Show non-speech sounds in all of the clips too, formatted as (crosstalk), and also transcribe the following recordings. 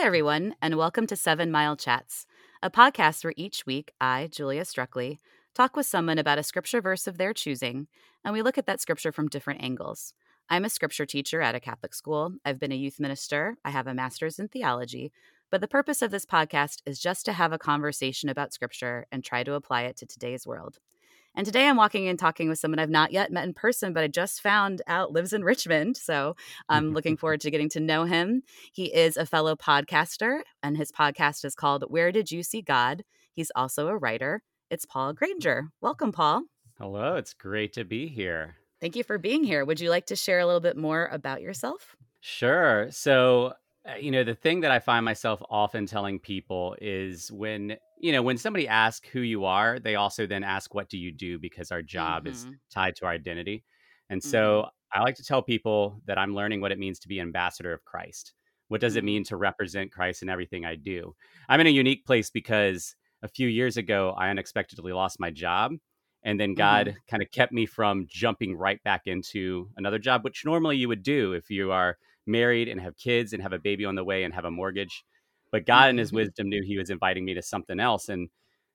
Hi, everyone, and welcome to Seven Mile Chats, a podcast where each week I, Julia Struckley, talk with someone about a scripture verse of their choosing, and we look at that scripture from different angles. I'm a scripture teacher at a Catholic school. I've been a youth minister. I have a master's in theology. But the purpose of this podcast is just to have a conversation about scripture and try to apply it to today's world. And today I'm walking and talking with someone I've not yet met in person, but I just found out lives in Richmond. So I'm looking (laughs) forward to getting to know him. He is a fellow podcaster, and his podcast is called Where Did You See God? He's also a writer. It's Paul Granger. Welcome, Paul. Hello, it's great to be here. Thank you for being here. Would you like to share a little bit more about yourself? Sure. So, uh, you know, the thing that I find myself often telling people is when, you know, when somebody asks who you are, they also then ask, what do you do? Because our job is Mhm. tied to our identity. And Mhm. so I like to tell people that I'm learning what it means to be ambassador of Christ. What does it Mhm. mean to represent Christ in everything I do? I'm in a unique place because a few years ago, I unexpectedly lost my job. And then Mhm. God kind of kept me from jumping right back into another job, which normally you would do if you are married and have kids and have a baby on the way and have a mortgage. But God, in His Mhm. wisdom, knew He was inviting me to something else. And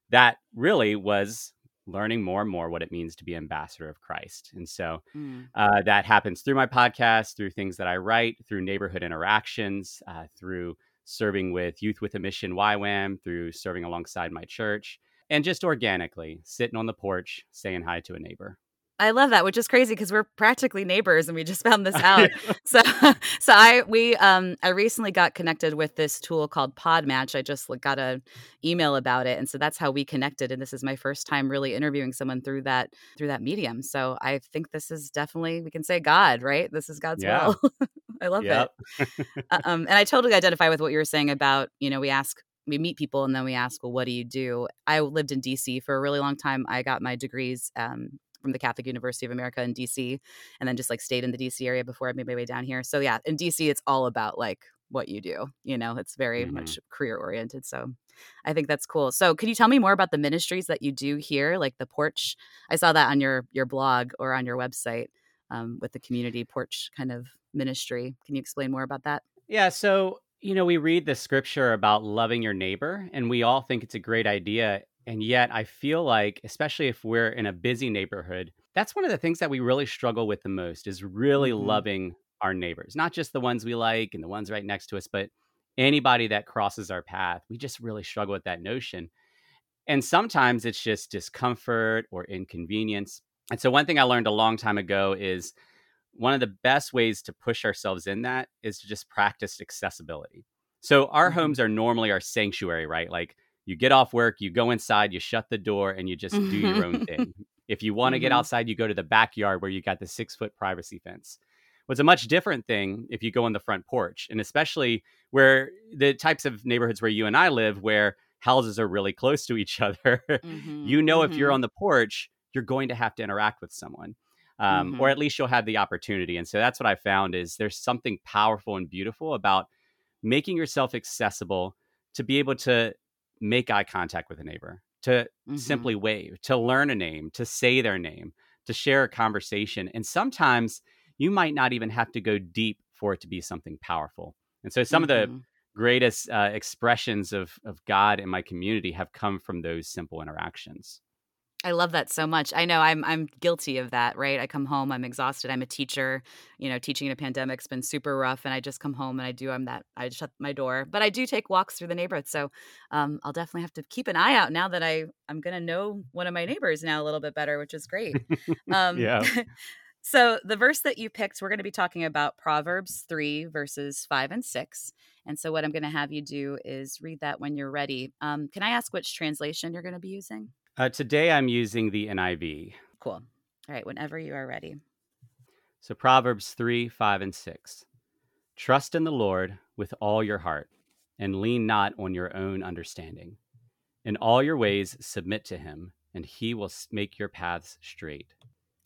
that really was learning more and more what it means to be ambassador of Christ. And so Mm. uh, that happens through my podcast, through things that I write, through neighborhood interactions, uh, through serving with Youth with a Mission YWAM, through serving alongside my church, and just organically sitting on the porch saying hi to a neighbor. I love that, which is crazy because we're practically neighbors, and we just found this (laughs) out. so, (laughs) so I we um I recently got connected with this tool called Podmatch. I just like, got a email about it, and so that's how we connected. And this is my first time really interviewing someone through that through that medium. So I think this is definitely we can say God, right? This is God's Yeah. will. (laughs) I love Yep. it. Uh, um, and I totally identify with what you were saying about you know we ask we meet people and then we ask well what do you do i lived in dc for a really long time i got my degrees um, from the catholic university of america in dc and then just like stayed in the dc area before i made my way down here so yeah in dc it's all about like what you do you know it's very Mhm. much career oriented so i think that's cool so could you tell me more about the ministries that you do here like the porch i saw that on your your blog or on your website um, with the community porch kind of ministry can you explain more about that Yeah. So, you know, we read the scripture about loving your neighbor, and we all think it's a great idea. And yet, I feel like, especially if we're in a busy neighborhood, that's one of the things that we really struggle with the most is really Mhm. loving our neighbors, not just the ones we like and the ones right next to us, but anybody that crosses our path. We just really struggle with that notion. And sometimes it's just discomfort or inconvenience. And so, one thing I learned a long time ago is one of the best ways to push ourselves in that is to just practice accessibility. So, our Mhm. homes are normally our sanctuary, right? Like you get off work, you go inside, you shut the door, and you just do your own thing. (laughs) If you want to get Mhm. outside, you go to the backyard where you got the six foot privacy fence. What's a much different thing if you go on the front porch, and especially where the types of neighborhoods where you and I live, where houses are really close to each (laughs) other. Mhm, you know, if you're mhm. on the porch, you're going to have to interact with someone, um, or Mhm. at least you'll have the opportunity. And so that's what I found is there's something powerful and beautiful about making yourself accessible to be able to make eye contact with a neighbor, to Mhm. simply wave, to learn a name, to say their name, to share a conversation. And sometimes you might not even have to go deep for it to be something powerful. And so some of the Mhm. greatest uh, expressions of, of God in my community have come from those simple interactions. I love that so much. I know I'm I'm guilty of that, right? I come home, I'm exhausted. I'm a teacher. You know, teaching in a pandemic's been super rough, and I just come home and I do. I'm that. I shut my door, but I do take walks through the neighborhood. So um, I'll definitely have to keep an eye out now that I I'm gonna know one of my neighbors now a little bit better, which is great. (laughs) Um, yeah. (laughs) so the verse that you picked, we're going to be talking about Proverbs three verses five and six. And so what I'm going to have you do is read that when you're ready. Um, can I ask which translation you're going to be using? Uh, today I'm using the NIV. Cool. All right, whenever you are ready. So Proverbs 3, 5, and 6. Trust in the Lord with all your heart, and lean not on your own understanding. In all your ways submit to him, and he will make your paths straight.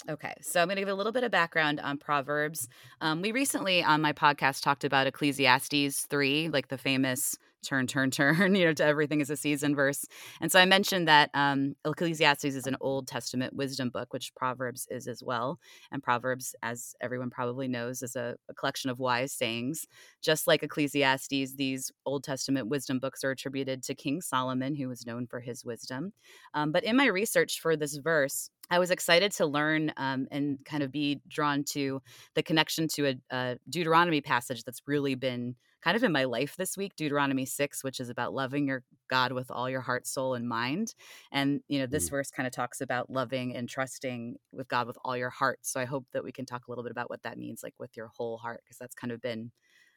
Okay, so I'm going to give a little bit of background on Proverbs. Um, we recently on my podcast talked about Ecclesiastes 3, like the famous turn, turn, (laughs) turn, you know, to everything is a season verse. And so I mentioned that um, Ecclesiastes is an Old Testament wisdom book, which Proverbs is as well. And Proverbs, as everyone probably knows, is a, a collection of wise sayings. Just like Ecclesiastes, these Old Testament wisdom books are attributed to King Solomon, who was known for his wisdom. Um, but in my research for this verse, I was excited to learn um, and kind of be drawn to the connection to a, a, Deuteronomy passage that's really been kind of in my life this week, Deuteronomy 6, which is about loving your God with all your heart, soul, and mind. And, you know, this mm. verse kind of talks about loving and trusting with God with all your heart. So I hope that we can talk a little bit about what that means, like with your whole heart, because that's kind of been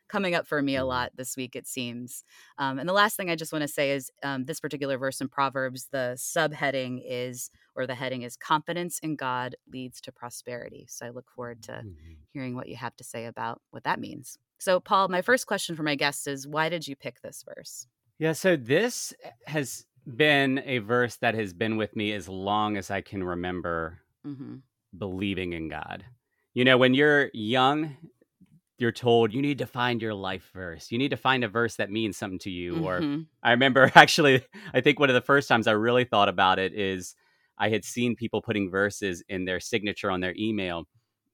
coming up for me a mm-hmm. lot this week, it seems. Um, and the last thing I just want to say is um, this particular verse in Proverbs, the subheading is, or the heading is, confidence in God leads to prosperity. So I look forward to mm-hmm. hearing what you have to say about what that means. So, Paul, my first question for my guest is why did you pick this verse? Yeah, so this has been a verse that has been with me as long as I can remember mm-hmm. believing in God. You know, when you're young, you're told you need to find your life verse. You need to find a verse that means something to you. Mm-hmm. Or I remember (laughs) actually, I think one of the first times I really thought about it is I had seen people putting verses in their signature on their email.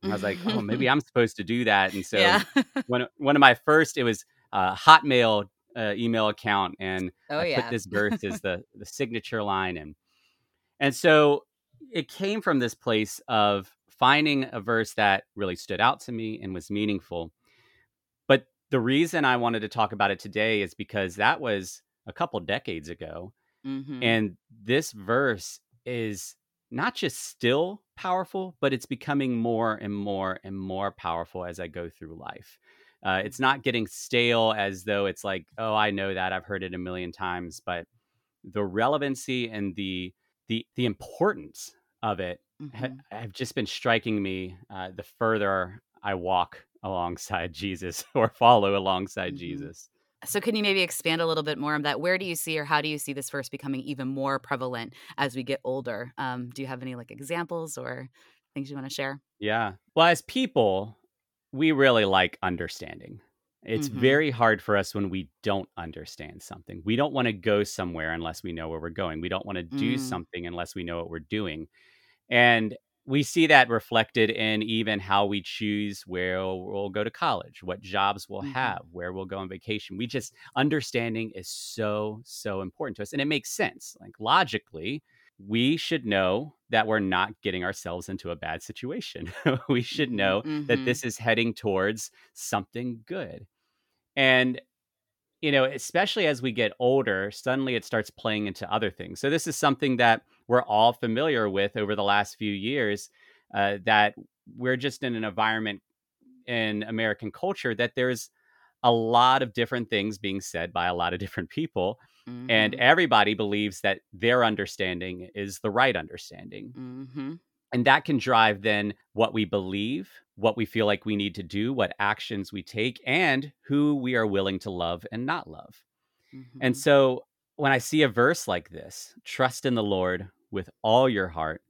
And I was like, oh, maybe (laughs) I'm supposed to do that. And so yeah. one one of my first, it was a Hotmail uh, email account, and oh, I yeah. put this (laughs) verse as the the signature line, and and so it came from this place of finding a verse that really stood out to me and was meaningful. But the reason I wanted to talk about it today is because that was a couple decades ago. Mm-hmm. And this verse is not just still powerful, but it's becoming more and more and more powerful as I go through life. Uh, it's not getting stale as though it's like, oh, I know that I've heard it a million times, but the relevancy and the the the importance of it mm-hmm. ha- have just been striking me uh, the further I walk alongside (laughs) Jesus or follow alongside mm-hmm. Jesus. So, can you maybe expand a little bit more on that? Where do you see, or how do you see this verse becoming even more prevalent as we get older? Um, do you have any like examples or things you want to share? Yeah. Well, as people, we really like understanding. It's mm-hmm. very hard for us when we don't understand something. We don't want to go somewhere unless we know where we're going. We don't want to do mm. something unless we know what we're doing. And we see that reflected in even how we choose where we'll go to college, what jobs we'll mm-hmm. have, where we'll go on vacation. We just understanding is so, so important to us. And it makes sense. Like logically, we should know that we're not getting ourselves into a bad situation. (laughs) we should mm-hmm, know mm-hmm. that this is heading towards something good. And you know, especially as we get older, suddenly it starts playing into other things. So this is something that we're all familiar with over the last few years. Uh, that we're just in an environment in American culture that there's a lot of different things being said by a lot of different people. Mm-hmm. And everybody believes that their understanding is the right understanding. Mm-hmm. And that can drive then what we believe, what we feel like we need to do, what actions we take, and who we are willing to love and not love. Mm-hmm. And so when I see a verse like this, trust in the Lord with all your heart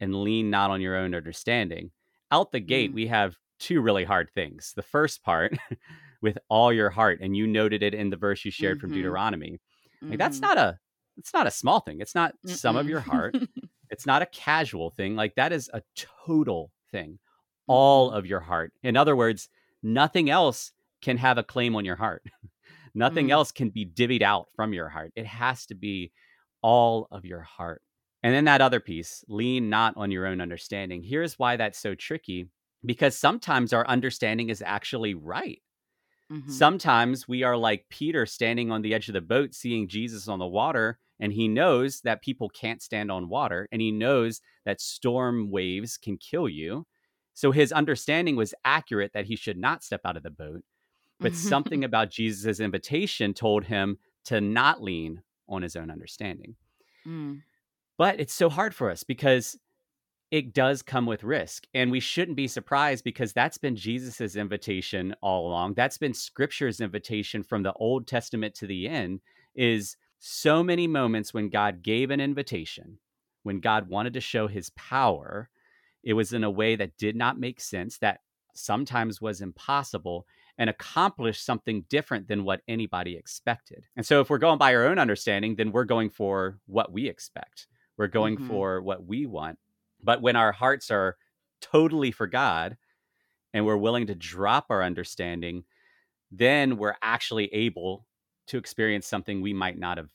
and lean not on your own understanding, out the gate, mm. we have two really hard things. The first part, (laughs) with all your heart, and you noted it in the verse you shared mm-hmm. from Deuteronomy. Like that's mm-hmm. not a it's not a small thing. It's not Mm-mm. some of your heart. (laughs) It's not a casual thing. Like that is a total thing, all mm-hmm. of your heart. In other words, nothing else can have a claim on your heart. (laughs) nothing mm. else can be divvied out from your heart. It has to be all of your heart. And then that other piece, lean not on your own understanding. Here's why that's so tricky because sometimes our understanding is actually right. Mm-hmm. Sometimes we are like Peter standing on the edge of the boat, seeing Jesus on the water, and he knows that people can't stand on water and he knows that storm waves can kill you so his understanding was accurate that he should not step out of the boat but something (laughs) about jesus' invitation told him to not lean on his own understanding mm. But it's so hard for us because it does come with risk and we shouldn't be surprised because that's been jesus' invitation all along that's been scripture's invitation from the old testament to the end is so many moments when God gave an invitation, when God wanted to show his power, it was in a way that did not make sense, that sometimes was impossible. and accomplished something different than what anybody expected. And so if we're going by our own understanding, then we're going for what we expect. We're going mm-hmm. for what we want. But when our hearts are totally for God and we're willing to drop our understanding, then we're actually able to experience something we might not have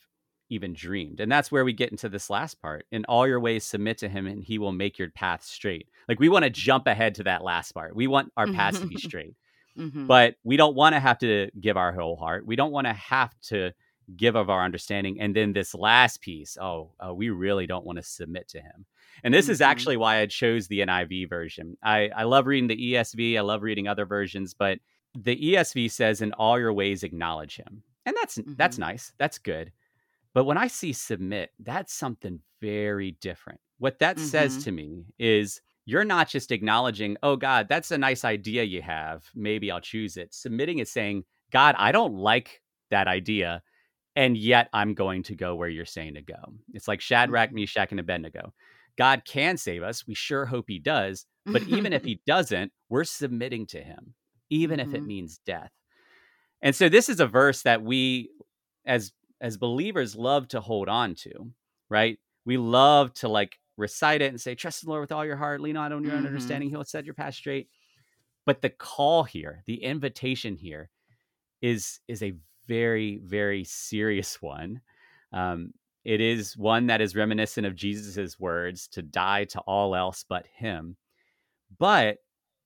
even dreamed. And that's where we get into this last part. In all your ways, submit to him, and he will make your path straight. Like we want to jump ahead to that last part. We want our paths to be (laughs) straight. Mm-hmm. But we don't want to have to give our whole heart. We don't want to have to give of our understanding. And then this last piece, oh, uh, we really don't want to submit to him. And this mm-hmm. is actually why I chose the NIV version. I, I love reading the ESV, I love reading other versions, but the ESV says, In all your ways, acknowledge him. And that's mm-hmm. that's nice. That's good. But when I see submit, that's something very different. What that mm-hmm. says to me is you're not just acknowledging, oh, God, that's a nice idea you have. Maybe I'll choose it. Submitting is saying, God, I don't like that idea. And yet I'm going to go where you're saying to go. It's like Shadrach, mm-hmm. Meshach, and Abednego. God can save us. We sure hope he does. But even if (laughs) he doesn't, we're submitting to him, even mm-hmm. if it mm-hmm. means death. And so this is a verse that we as as believers love to hold on to, right? We love to like recite it and say, trust the Lord with all your heart, lean not on your own mm-hmm. understanding, he'll set your path straight. But the call here, the invitation here is is a very, very serious one. Um, it is one that is reminiscent of Jesus's words to die to all else but him. But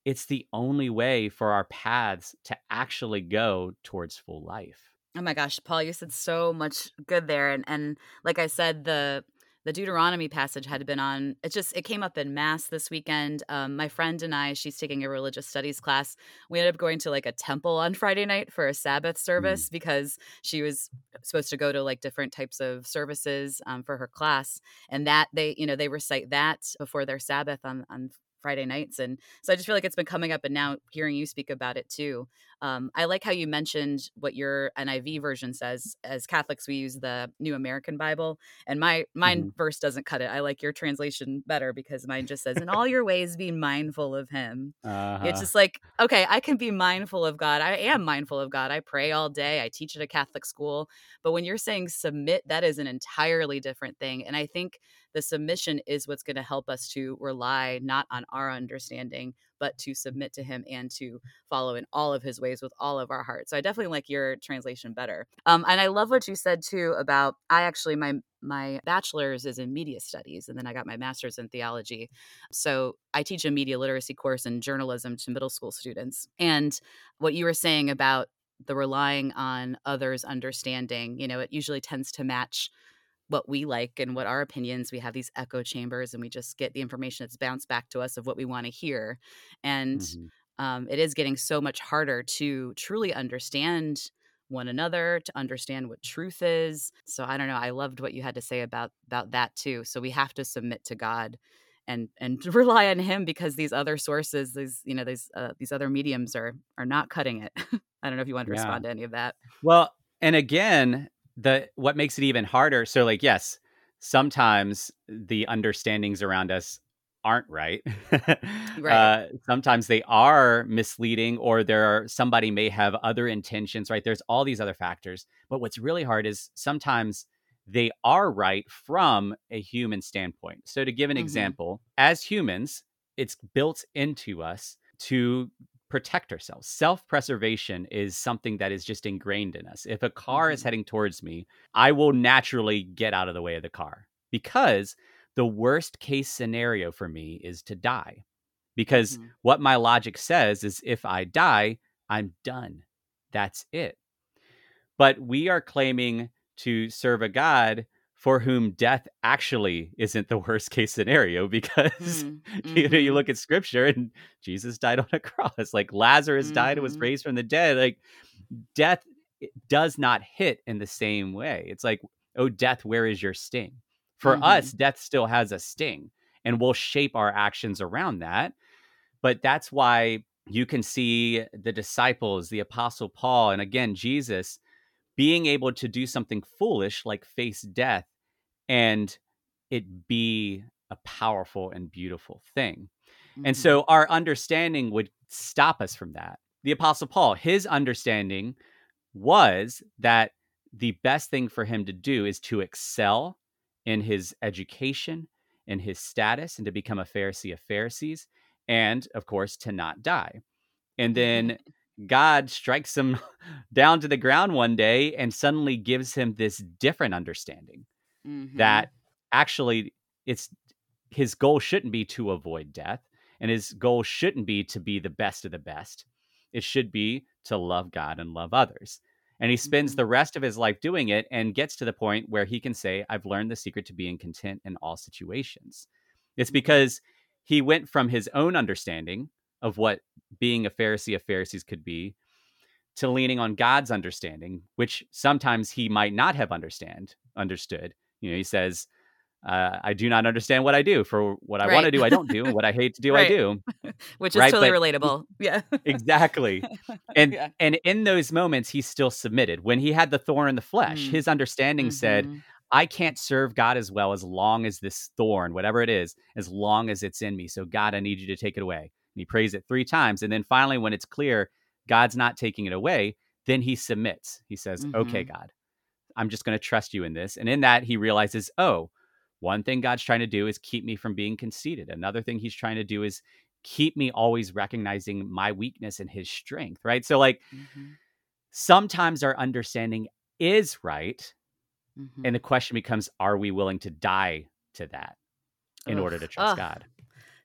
it's the only way for our paths to actually go towards full life. Oh my gosh, Paul, you said so much good there. And and like I said, the the Deuteronomy passage had been on. It just it came up in mass this weekend. Um, my friend and I, she's taking a religious studies class. We ended up going to like a temple on (laughs) Friday night for a Sabbath service mm. because she was supposed to go to like different types of services um, for her class, and that they you know they recite that before their Sabbath on on Friday nights. And so I just feel like it's been coming up and now hearing you speak about it too. Um, I like how you mentioned what your NIV version says. As Catholics, we use the New American Bible, and my mine mm-hmm. verse doesn't cut it. I like your translation better because mine just says, "In all your ways, be mindful of Him." Uh-huh. It's just like, okay, I can be mindful of God. I am mindful of God. I pray all day. I teach at a Catholic school, but when you're saying submit, that is an entirely different thing. And I think the submission is what's going to help us to rely not on our understanding, but to submit to him and to follow in all of his ways with all of our heart. So I definitely like your translation better. Um, and I love what you said too about I actually my my bachelor's is in media studies and then I got my master's in theology. So I teach a media literacy course in journalism to middle school students. And what you were saying about the relying on others understanding, you know, it usually tends to match what we like and what our opinions we have these echo chambers and we just get the information that's bounced back to us of what we want to hear and mm-hmm. um, it is getting so much harder to truly understand one another to understand what truth is so i don't know i loved what you had to say about about that too so we have to submit to god and and (laughs) rely on him because these other sources these you know these uh, these other mediums are are not cutting it (laughs) i don't know if you want to yeah. respond to any of that well and again the what makes it even harder so like yes sometimes the understandings around us aren't right. (laughs) right. Uh, sometimes they are misleading, or there are somebody may have other intentions. Right. There's all these other factors. But what's really hard is sometimes they are right from a human standpoint. So to give an mm-hmm. example, as humans, it's built into us to protect ourselves. Self preservation is something that is just ingrained in us. If a car mm-hmm. is heading towards me, I will naturally get out of the way of the car because the worst case scenario for me is to die. Because mm-hmm. what my logic says is if I die, I'm done. That's it. But we are claiming to serve a God for whom death actually isn't the worst case scenario (laughs) because mm-hmm. you know you mm-hmm. look at scripture and Jesus died on a (laughs) cross like Lazarus mm-hmm. died and was mm-hmm. raised from the dead like death does not hit in the same way it's like oh death where is your sting for mm-hmm. us death still has a sting and we'll shape our actions around that but that's why you can see the disciples the apostle Paul and again Jesus being able to do something foolish like face death and it be a powerful and beautiful thing. Mm-hmm. And so our understanding would stop us from that. the Apostle Paul, his understanding was that the best thing for him to do is to excel in his education, in his status, and to become a Pharisee of Pharisees, and of course, to not die. And then (laughs) God strikes him (laughs) down to the ground one day and suddenly gives him this different understanding Mhm. that actually it's his goal shouldn't be to avoid death and his goal shouldn't be to be the best of the best it should be to love god and love others and he spends Mhm. the rest of his life doing it and gets to the point where he can say i've learned the secret to being content in all situations it's Mhm. because he went from his own understanding of what being a pharisee of pharisees could be to leaning on god's understanding which sometimes he might not have understand understood you know he says uh, I do not understand what I do. For what I want to do, I don't do. And what I hate to do, I do. (laughs) Which is Right, totally but- relatable. Yeah. Exactly. (laughs) And Yeah. and in those moments, he still submitted. When he had the thorn in the flesh, Mm. his understanding said, Mhm. I can't serve God as well as long as this thorn, whatever it is, as long as it's in me. So God, I need you to take it away. And he prays it three times. And then finally, when it's clear God's not taking it away, then he submits. He says, Okay, Mhm. God, I'm just going to trust you in this. And in that, he realizes, oh, one thing God's trying to do is keep me from being conceited. Another thing he's trying to do is keep me always recognizing my weakness and his strength, right? So, like, Mhm. sometimes our understanding is right. Mhm. And the question becomes, are we willing to die to that in order to trust Ugh. God?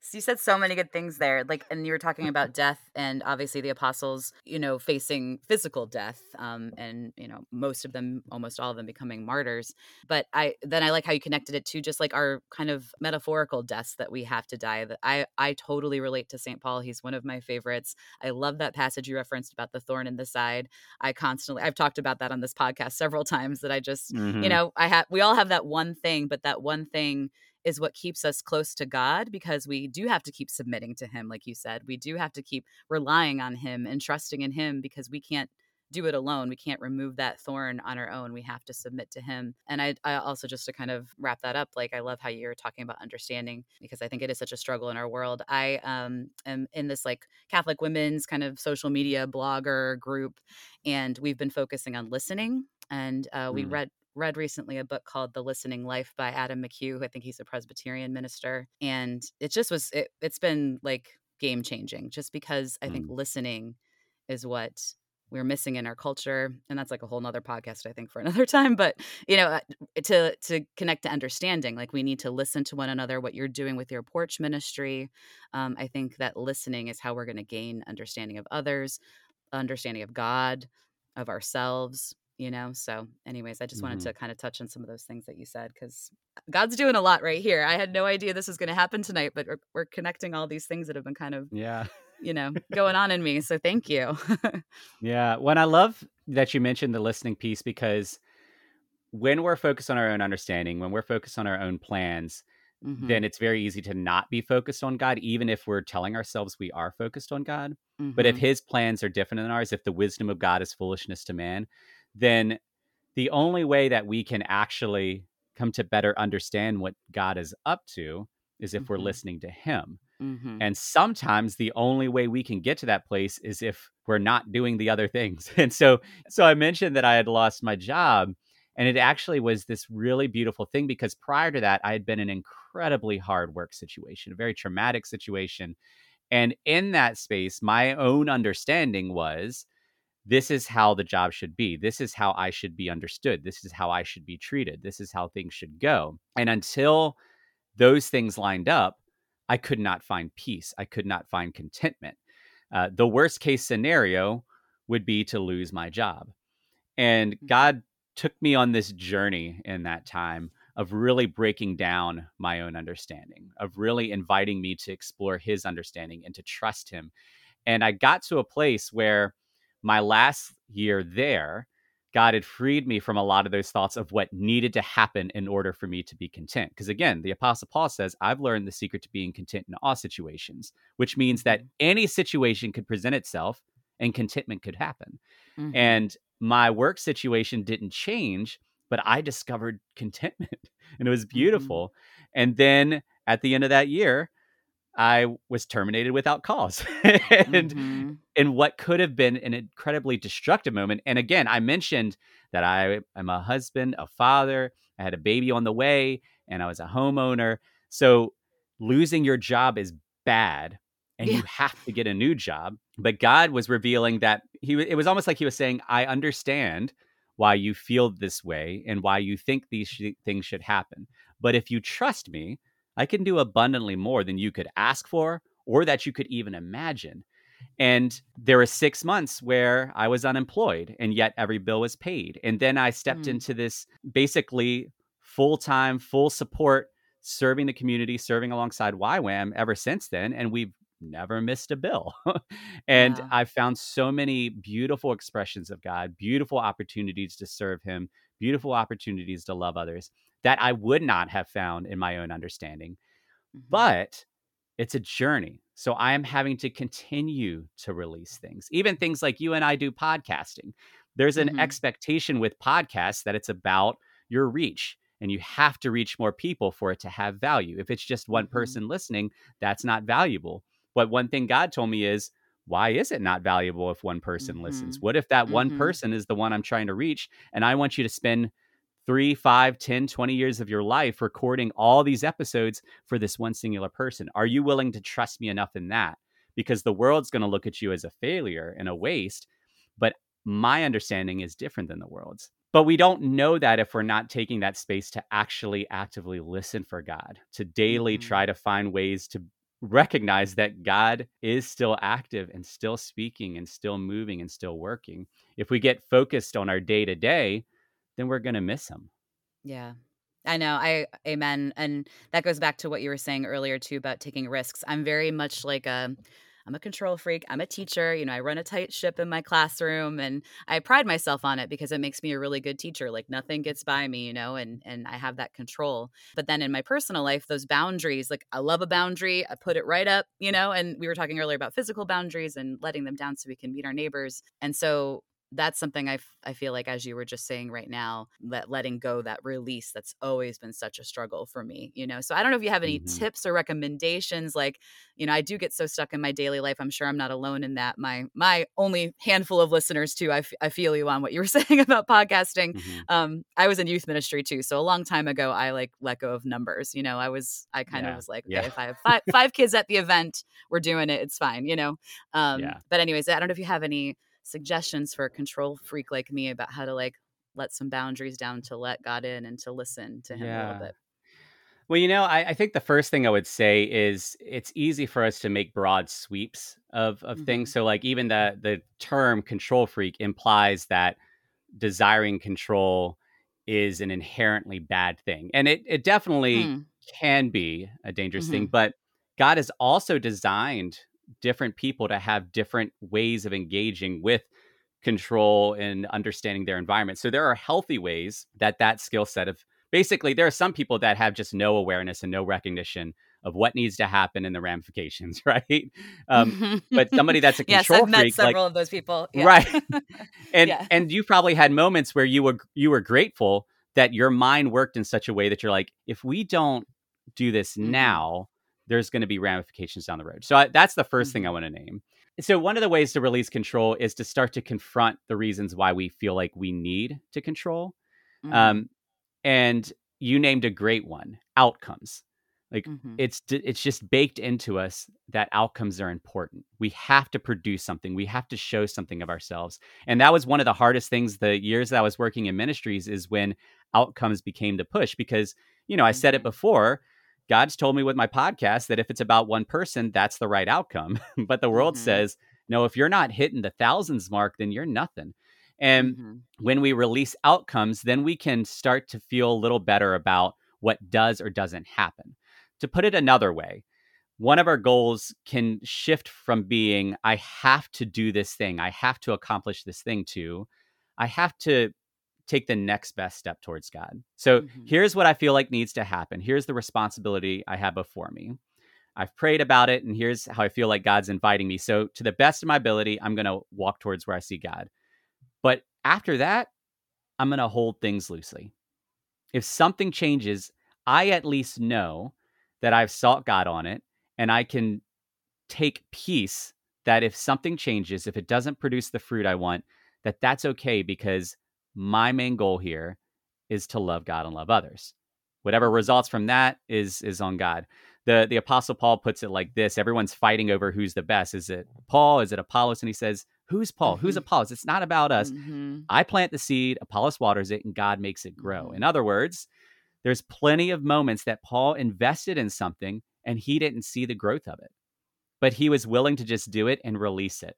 So you said so many good things there. Like, and you were talking about death and obviously the apostles, you know, facing physical death. Um, and, you know, most of them, almost all of them becoming martyrs. But I, then I like how you connected it to just like our kind of metaphorical deaths that we have to die. That I, I totally relate to St. Paul. He's one of my favorites. I love that passage you referenced about the thorn in the side. I constantly, I've talked about that on this podcast several (laughs) times that I just, Mhm. you know, I have, we all have that one thing, but that one thing is what keeps us close to God because we do have to keep submitting to Him, like you said. We do have to keep relying on Him and trusting in Him because we can't do it alone. We can't remove that thorn on our own. We have to submit to Him. And I, I also, just to kind of wrap that up, like I love how you're talking about understanding because I think it is such a struggle in our world. I um, am in this like Catholic women's kind of social media blogger group, and we've been focusing on listening. And uh, we Mm. read read recently a book called The Listening Life by Adam McHugh. Who I think he's a Presbyterian minister. And it just was, it, it's been like game changing just because I think listening is what we're missing in our culture. And that's like a whole nother podcast, I think, for (laughs) another time. But, you know, to, to connect to understanding, like we need to listen to one another, what you're doing with your porch ministry. Um, I think that listening is how we're going to gain understanding of others, understanding of God, of ourselves you know so anyways i just wanted Mhm. to kind of touch on some of those things that you said because god's doing a lot right here i had no idea this was going to happen tonight but we're, we're connecting all these things that have been kind of Yeah. you know going on in me so thank you (laughs) Yeah. When I love that you mentioned the listening piece because when we're focused on our own understanding, when we're focused on our own plans, Mhm, then it's very easy to not be focused on God, even if we're telling ourselves we are focused on God. But if mhm, his plans are different than ours, if the wisdom of God is foolishness to man, then the only way that we can actually come to better understand what God is up to is if we're Mhm. listening to him. mhm, And sometimes the only way we can get to that place is if we're not doing the other things. (laughs) And so so I mentioned that I had lost my job and it actually was this really beautiful thing because prior to that I had been in an incredibly hard work situation, a very traumatic situation. And in that space, my own understanding was this is how the job should be. This is how I should be understood. This is how I should be treated. This is how things should go. And until those things lined up, I could not find peace. I could not find contentment. Uh, the worst case scenario would be to lose my job. And Mhm. God took me on this journey in that time of really breaking down my own understanding, of really inviting me to explore his understanding and to trust him. And I got to a place where my last year there, God had freed me from a lot of those thoughts of what needed to happen in order for me to be content. Because again, the Apostle Paul says, I've learned the secret to being content in all situations, which means that Mhm. any situation could present itself and contentment could happen. mhm, And my work situation didn't change, but I discovered contentment (laughs) and it was Mhm. beautiful. And then at the end of that year, I was terminated without cause. (laughs) and Mhm. in what could have been an incredibly destructive moment. And again, I mentioned that I am a husband, a father, I had a baby on the way, and I was a homeowner. So losing your job is bad and Yeah. you have to get a new job. But God was revealing that he it was almost like he was saying, I understand why you feel this way and why you think these sh- things should happen. But if you trust me, I can do abundantly more than you could ask for or that you could even imagine. And there were six months where I was unemployed and yet every bill was paid. And then I stepped Mm. into this basically full time, full support, serving the community, serving alongside YWAM ever since then. And we've never missed a bill. (laughs) and Wow. I've found so many beautiful expressions of God, beautiful opportunities to serve Him, beautiful opportunities to love others that I would not have found in my own understanding. Mhm. But it's a journey. So I am having to continue to release things, even things like you and I do podcasting. There's an Mhm. expectation with podcasts that it's about your reach and you have to reach more people for it to have value. If it's just one Mhm. person listening, that's not valuable. But one thing God told me is, why is it not valuable if one person listens? Mhm. What if that one Mhm. person is the one I'm trying to reach? And I want you to spend three, five, 10, 20 years of your life recording all these episodes for this one singular person. Are you willing to trust me enough in that? Because the world's going to look at you as a failure and a waste. But my understanding is different than the world's. But we don't know that if we're not taking that space to actually actively listen for God, to daily Mhm. try to find ways to recognize that God is still active and still speaking and still moving and still working. If we get focused on our day to day, then we're going to miss him. Yeah. I know. I amen. And that goes back to what you were saying earlier too about taking risks. I'm very much like a I'm a control freak. I'm a teacher. You know, I run a tight ship in my classroom and I pride myself on it because it makes me a really good teacher. Like nothing gets by me, you know, and and I have that control. But then in my personal life, those boundaries, like I love a boundary, I put it right up, you know, and we were talking earlier about physical boundaries and letting them down so we can meet our neighbors. And so that's something I, f- I feel like as you were just saying right now that letting go that release that's always been such a struggle for me you know so i don't know if you have any Mhm. tips or recommendations like you know i do get so stuck in my daily life i'm sure i'm not alone in that my my only handful of listeners too I, f- I feel you on what you were (laughs) saying about podcasting Mhm. um i was in youth ministry too so a long time ago i like let go of numbers you know i was i kind of was like okay Yeah. if i have five, five kids at the event we're doing it it's fine you know um Yeah. but anyways i don't know if you have any suggestions for a control freak like me about how to like let some boundaries down to let god in and to listen to him a little bit Well, you know, I, I think the first thing I would say is it's easy for us to make broad sweeps of of things. Mhm. So, like even the the term control freak implies that desiring control is an inherently bad thing, and it it definitely Hmm. can be a dangerous thing. Mhm. But God has also designed different people to have different ways of engaging with control and understanding their environment. So there are healthy ways that that skill set of basically there are some people that have just no awareness and no recognition of what needs to happen and the ramifications, (laughs) right? Um, but somebody that's a control (laughs) yes i've met freak, like several of those people yeah. right, (laughs) and Yeah. and you probably had moments where you were you were grateful that your mind worked in such a way that you're like, if we don't do this Mhm. now, there's going to be ramifications down the road. So I, that's the 1st thing I want to name. So one of the ways to release control is to start to confront the reasons why we feel like we need to control. Mhm. Um, and you named a great one: outcomes. Like Mhm. it's it's just baked into us that outcomes are important. We have to produce something. We have to show something of ourselves. And that was one of the hardest things the years that I was working in ministries is when outcomes became the push because, you know, I said it Mhm. before, God's told me with my podcast that if it's about one person, that's the right outcome. (laughs) but the world Mhm. says, no, if you're not hitting the thousands mark, then you're nothing. And Mhm. when we release outcomes, then we can start to feel a little better about what does or doesn't happen. To put it another way, one of our goals can shift from being, I have to do this thing, I have to accomplish this thing, to I have to take the next best step towards God. So Mhm. here's what I feel like needs to happen. Here's the responsibility I have before me. I've prayed about it, and here's how I feel like God's inviting me. So, to the best of my ability, I'm going to walk towards where I see God. But after that, I'm going to hold things loosely. If something changes, I at least know that I've sought God on it and I can take peace that if something changes, if it doesn't produce the fruit I want, that that's okay because my main goal here is to love God and love others. Whatever results from that is is on God. The the apostle Paul puts it like this, everyone's fighting over who's the best. Is it Paul? Is it Apollos? And he says, "Who's Paul? Mm-hmm. Who's Apollos? It's not about us. Mm-hmm. I plant the seed, Apollos waters it, and God makes it grow." Mm-hmm. In other words, there's plenty of moments that Paul invested in something and he didn't see the growth of it, but he was willing to just do it and release it.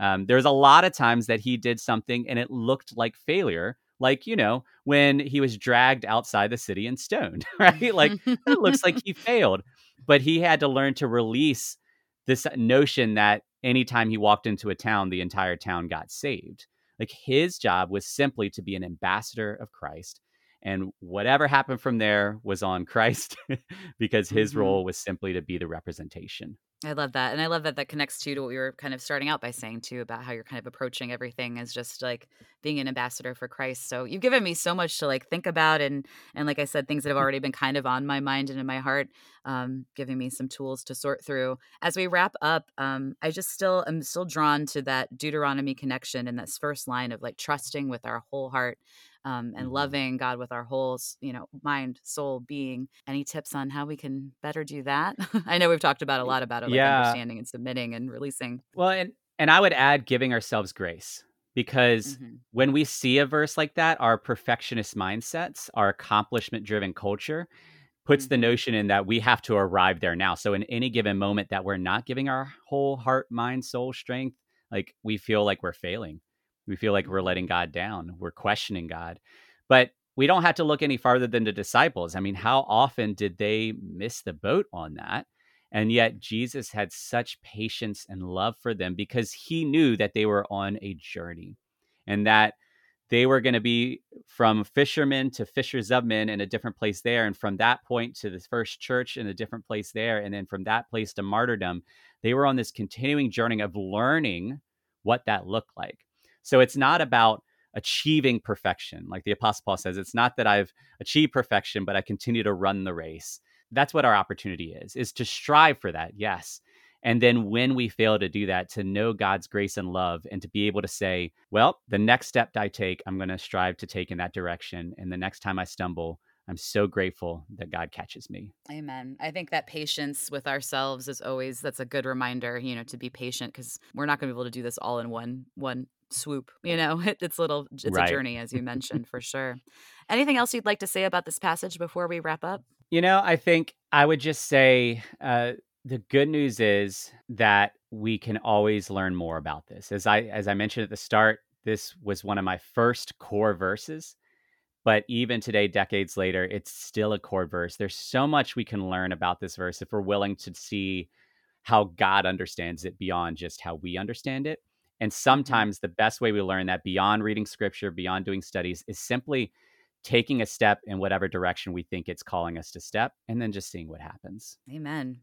Um, there's a lot of times that he did something and it looked like failure, like you know when he was dragged outside the city and stoned, (laughs) right? Like it looks like (laughs) he failed, but he had to learn to release this notion that anytime he walked into a town, the entire town got saved. Like his job was simply to be an ambassador of Christ and whatever happened from there was on Christ (laughs) because his mm-hmm. role was simply to be the representation. I love that. And I love that that connects too to what we were kind of starting out by saying too about how you're kind of approaching everything as just like being an ambassador for Christ. So you've given me so much to like think about and and like I said, things that have already been kind of on my mind and in my heart, um, giving me some tools to sort through. As we wrap up, um, I just still am still drawn to that Deuteronomy connection and this first line of like trusting with our whole heart um, and mm-hmm. loving God with our whole, you know, mind, soul, being. Any tips on how we can better do that? (laughs) I know we've talked about a lot about it, like yeah. understanding and submitting and releasing. Well, and and I would add giving ourselves grace because mm-hmm. when we see a verse like that, our perfectionist mindsets, our accomplishment driven culture puts mm-hmm. the notion in that we have to arrive there now. So in any given moment that we're not giving our whole heart, mind, soul, strength, like we feel like we're failing. We feel like mm-hmm. we're letting God down. We're questioning God. But we don't have to look any farther than the disciples. I mean, how often did they miss the boat on that? And yet Jesus had such patience and love for them because he knew that they were on a journey and that they were going to be from fishermen to fishers of men in a different place there. And from that point to the first church in a different place there. And then from that place to martyrdom, they were on this continuing journey of learning what that looked like. So it's not about achieving perfection. Like the Apostle Paul says, it's not that I've achieved perfection, but I continue to run the race. That's what our opportunity is, is to strive for that, yes. And then when we fail to do that, to know God's grace and love and to be able to say, well, the next step I take, I'm going to strive to take in that direction. And the next time I stumble, I'm so grateful that God catches me. Amen. I think that patience with ourselves is always that's a good reminder, you know, to be patient because we're not going to be able to do this all in one one swoop you know (laughs) it's little it's right. a journey as you (laughs) mentioned for sure. Anything else you'd like to say about this passage before we wrap up? You know i think i would just say uh, the good news is that we can always learn more about this. As i as i mentioned at the start this was one of my first core verses but even today decades later it's still a core verse. There's so much we can learn about this verse if we're willing to see how god understands it beyond just how we understand it and mm-hmm. sometimes the best way we learn that beyond reading scripture, beyond doing studies, is simply taking a step in whatever direction we think it's calling us to step and then just seeing what happens. Amen.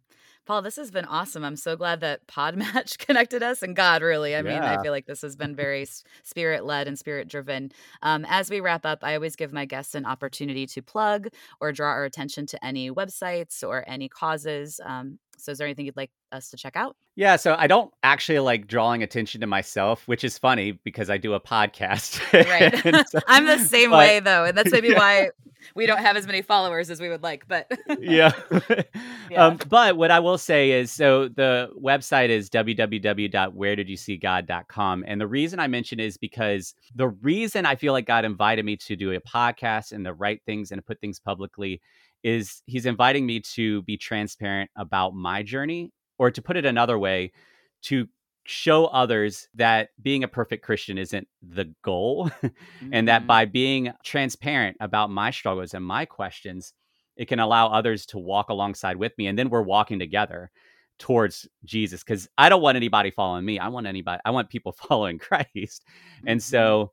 Paul, this has been awesome. I'm so glad that Podmatch (laughs) connected us and God, really. I mean, I feel like this has been (laughs) very spirit led and spirit driven. Um, as we wrap up, I always give my guests an opportunity to plug or draw our attention to any websites or any causes. Um, so, is there anything you'd like us to check out? Yeah, so I don't actually like drawing attention to myself, which is funny because I do a podcast. (laughs) Right. (laughs) so, I'm the same but, way though, and that's maybe (laughs) yeah. why we don't have as many followers as we would like. But yeah. yeah. Um, but what I will say is, so the website is www.wheredidyousee.god.com, and the reason I mention is because the reason I feel like God invited me to do a podcast and the right things and to put things publicly is He's inviting me to be transparent about my journey or to put it another way, to show others that being a perfect Christian isn't the goal, mm-hmm. (laughs) and that mm-hmm. by being transparent about my struggles and my questions, it can allow others to walk alongside with me. And then we're walking together towards Jesus because I don't want anybody following me. I want anybody, I want people (laughs) following Christ. Mm-hmm. And so,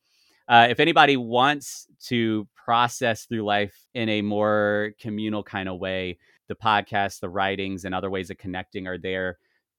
uh, if anybody wants to process through life in a more communal kind of way, the podcast, the writings, and other ways of connecting are there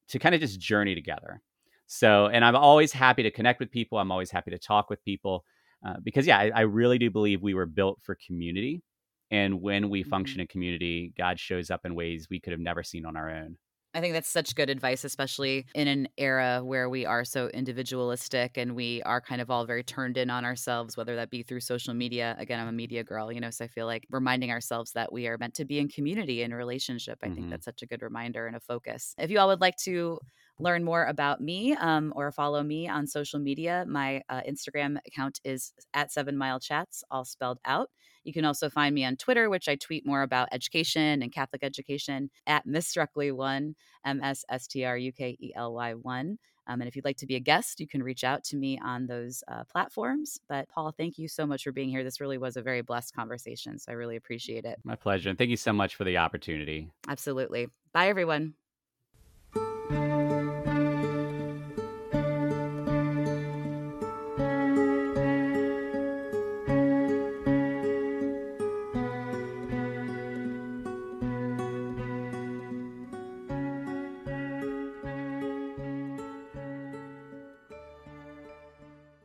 to kind of just journey together. So, and I'm always happy to connect with people. I'm always happy to talk with people uh, because, yeah, I, I, really do believe we were built for community. And when we mm-hmm. function in community, God shows up in ways we could have never seen on our own. I think that's such good advice, especially in an era where we are so individualistic and we are kind of all very turned in on ourselves, whether that be through social media. Again, I'm a media girl, you know, so I feel like reminding ourselves that we are meant to be in community and relationship. I mm-hmm. think that's such a good reminder and a focus. If you all would like to learn more about me um, or follow me on social media, my uh, Instagram account is at Seven Mile Chats, all spelled out. You can also find me on Twitter, which I tweet more about education and Catholic education at Miss Strukely1, M S S T R U K E L Y 1. Um, and if you'd like to be a guest, you can reach out to me on those uh, platforms. But Paul, thank you so much for being here. This really was a very blessed conversation. So I really appreciate it. My pleasure. And thank you so much for the opportunity. Absolutely. Bye, everyone.